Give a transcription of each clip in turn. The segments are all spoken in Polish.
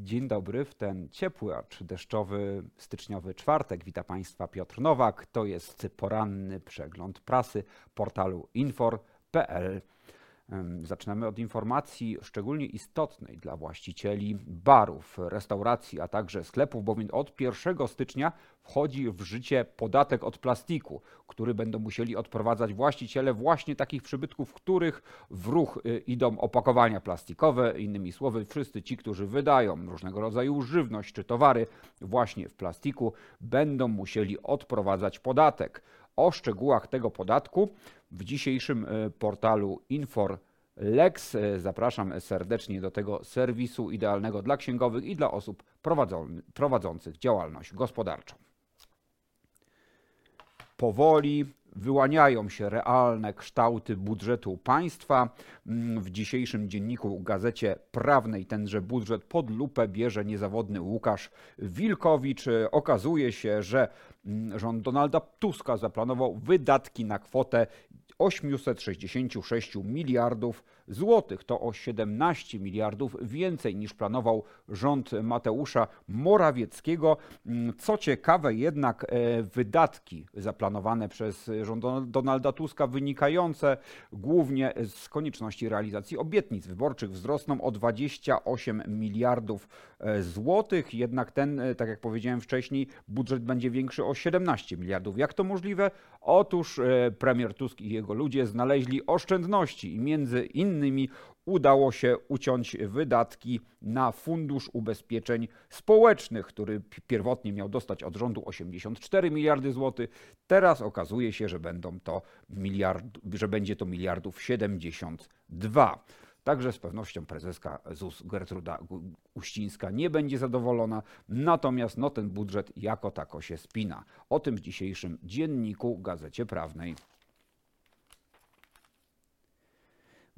Dzień dobry, w ten ciepły, acz deszczowy, styczniowy czwartek. Witam Państwa Piotr Nowak. To jest poranny przegląd prasy portalu infor.pl. Zaczynamy od informacji szczególnie istotnej dla właścicieli barów, restauracji, a także sklepów, bowiem od 1 stycznia wchodzi w życie podatek od plastiku, który będą musieli odprowadzać właściciele właśnie takich przybytków, których w ruch y, idą opakowania plastikowe. Innymi słowy, wszyscy ci, którzy wydają różnego rodzaju żywność czy towary właśnie w plastiku, będą musieli odprowadzać podatek. O szczegółach tego podatku w dzisiejszym e, portalu Infor Lex. E, zapraszam serdecznie do tego serwisu idealnego dla księgowych i dla osób prowadzących działalność gospodarczą. Powoli wyłaniają się realne kształty budżetu państwa. Mm, w dzisiejszym dzienniku Gazecie Prawnej tenże budżet pod lupę bierze niezawodny Łukasz Wilkowicz. Okazuje się, że mm, rząd Donalda Tuska zaplanował wydatki na kwotę 866 miliardów złotych. To o 17 miliardów więcej niż planował rząd Mateusza Morawieckiego. Mm, co ciekawe, jednak e, wydatki zaplanowane przez rząd Donalda Tuska, wynikające głównie z konieczności realizacji obietnic wyborczych, wzrosną o 28 miliardów e, złotych. Jednak ten, e, tak jak powiedziałem wcześniej, budżet będzie większy o 17 miliardów. Jak to możliwe? Otóż premier Tusk i jego ludzie znaleźli oszczędności i między innymi udało się uciąć wydatki na Fundusz Ubezpieczeń Społecznych, który pierwotnie miał dostać od rządu 84 miliardy złotych. Teraz okazuje się, że, będą to miliard, że będzie to miliardów 72. Także z pewnością prezeska ZUS Gertruda Uścińska nie będzie zadowolona, natomiast no, ten budżet jako tako się spina. O tym w dzisiejszym dzienniku Gazecie Prawnej.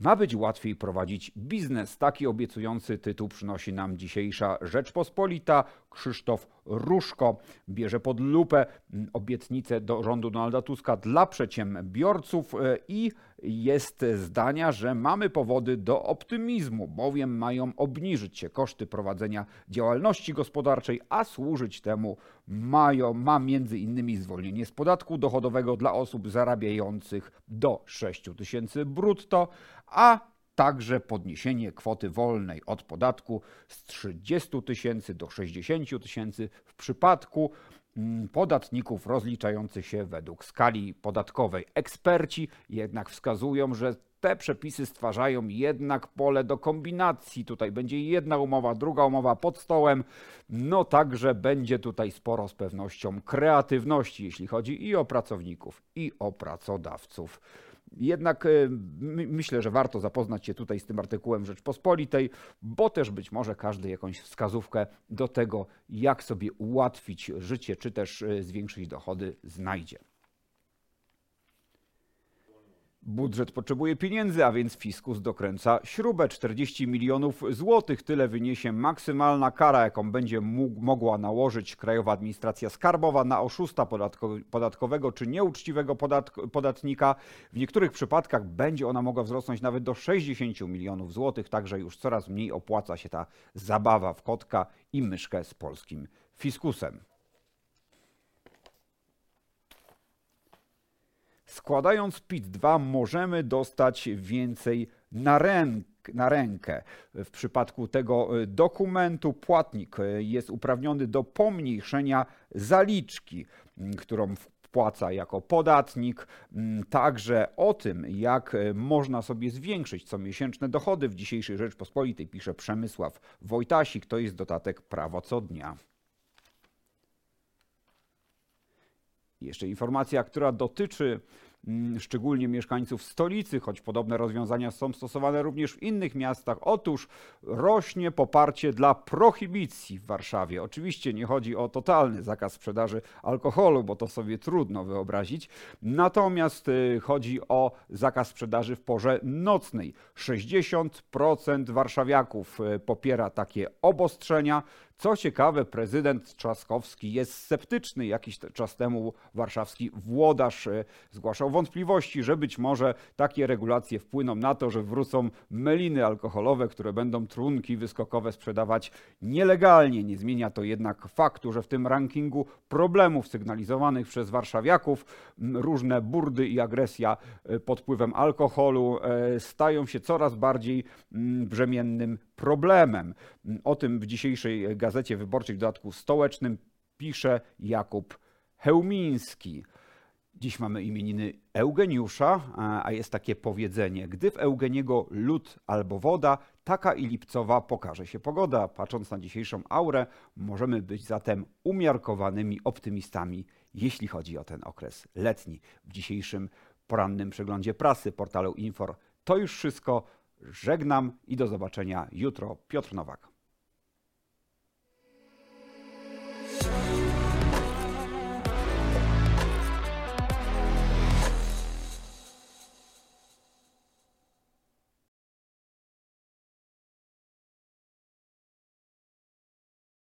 Ma być łatwiej prowadzić biznes. Taki obiecujący tytuł przynosi nam dzisiejsza Rzeczpospolita. Krzysztof Różko bierze pod lupę obietnicę do rządu Donalda Tuska dla przedsiębiorców e, i jest zdania, że mamy powody do optymizmu, bowiem mają obniżyć się koszty prowadzenia działalności gospodarczej, a służyć temu mają, ma między innymi zwolnienie z podatku dochodowego dla osób zarabiających do 6 tysięcy brutto, a także podniesienie kwoty wolnej od podatku z 30 tysięcy do 60 tysięcy w przypadku mm, podatników rozliczających się według skali podatkowej. Eksperci jednak wskazują, że te przepisy stwarzają jednak pole do kombinacji. Tutaj będzie jedna umowa, druga umowa pod stołem. No także będzie tutaj sporo z pewnością kreatywności, jeśli chodzi i o pracowników, i o pracodawców. Jednak e, myślę, że warto zapoznać się tutaj z tym artykułem Rzeczpospolitej, bo też być może każdy jakąś wskazówkę do tego, jak sobie ułatwić życie, czy też e, zwiększyć dochody, znajdzie. Budżet potrzebuje pieniędzy, a więc fiskus dokręca śrubę 40 milionów złotych. Tyle wyniesie maksymalna kara, jaką będzie mogła nałożyć Krajowa Administracja Skarbowa na oszusta podatkowego czy nieuczciwego podatnika. W niektórych przypadkach będzie ona mogła wzrosnąć nawet do 60 milionów złotych, także już coraz mniej opłaca się ta zabawa w kotka i myszkę z polskim fiskusem. Składając PIT-2 możemy dostać więcej na, ręk, na rękę. W przypadku tego e, dokumentu płatnik e, jest uprawniony do pomniejszenia zaliczki, którą wpłaca jako podatnik. Także o tym, jak e, można sobie zwiększyć comiesięczne dochody w dzisiejszej Rzeczpospolitej, pisze Przemysław Wojtasik. To jest dodatek prawo co dnia. Jeszcze informacja, która dotyczy mm, szczególnie mieszkańców stolicy, choć podobne rozwiązania są stosowane również w innych miastach. Otóż rośnie poparcie dla prohibicji w Warszawie. Oczywiście nie chodzi o totalny zakaz sprzedaży alkoholu, bo to sobie trudno wyobrazić. Natomiast y, chodzi o zakaz sprzedaży w porze nocnej. 60% warszawiaków y, popiera takie obostrzenia Co ciekawe, prezydent Trzaskowski jest sceptyczny. Jakiś czas temu warszawski włodarz e, zgłaszał wątpliwości, że być może takie regulacje wpłyną na to, że wrócą meliny alkoholowe, które będą trunki wyskokowe sprzedawać nielegalnie. Nie zmienia to jednak faktu, że w tym rankingu problemów sygnalizowanych przez warszawiaków różne burdy i agresja e, pod wpływem alkoholu e, stają się coraz bardziej brzemiennym problemem. O tym w dzisiejszej gazecie wyborczej w dodatku stołecznym pisze Jakub Hełmiński. Dziś mamy imieniny Eugeniusza, a jest takie powiedzenie: Gdy w Eugeniego lód albo woda, taka i lipcowa pokaże się pogoda. Patrząc na dzisiejszą aurę, możemy być zatem umiarkowanymi optymistami, jeśli chodzi o ten okres letni. W dzisiejszym porannym przeglądzie prasy portalu Infor to już wszystko. Żegnam i do zobaczenia jutro. Piotr Nowak.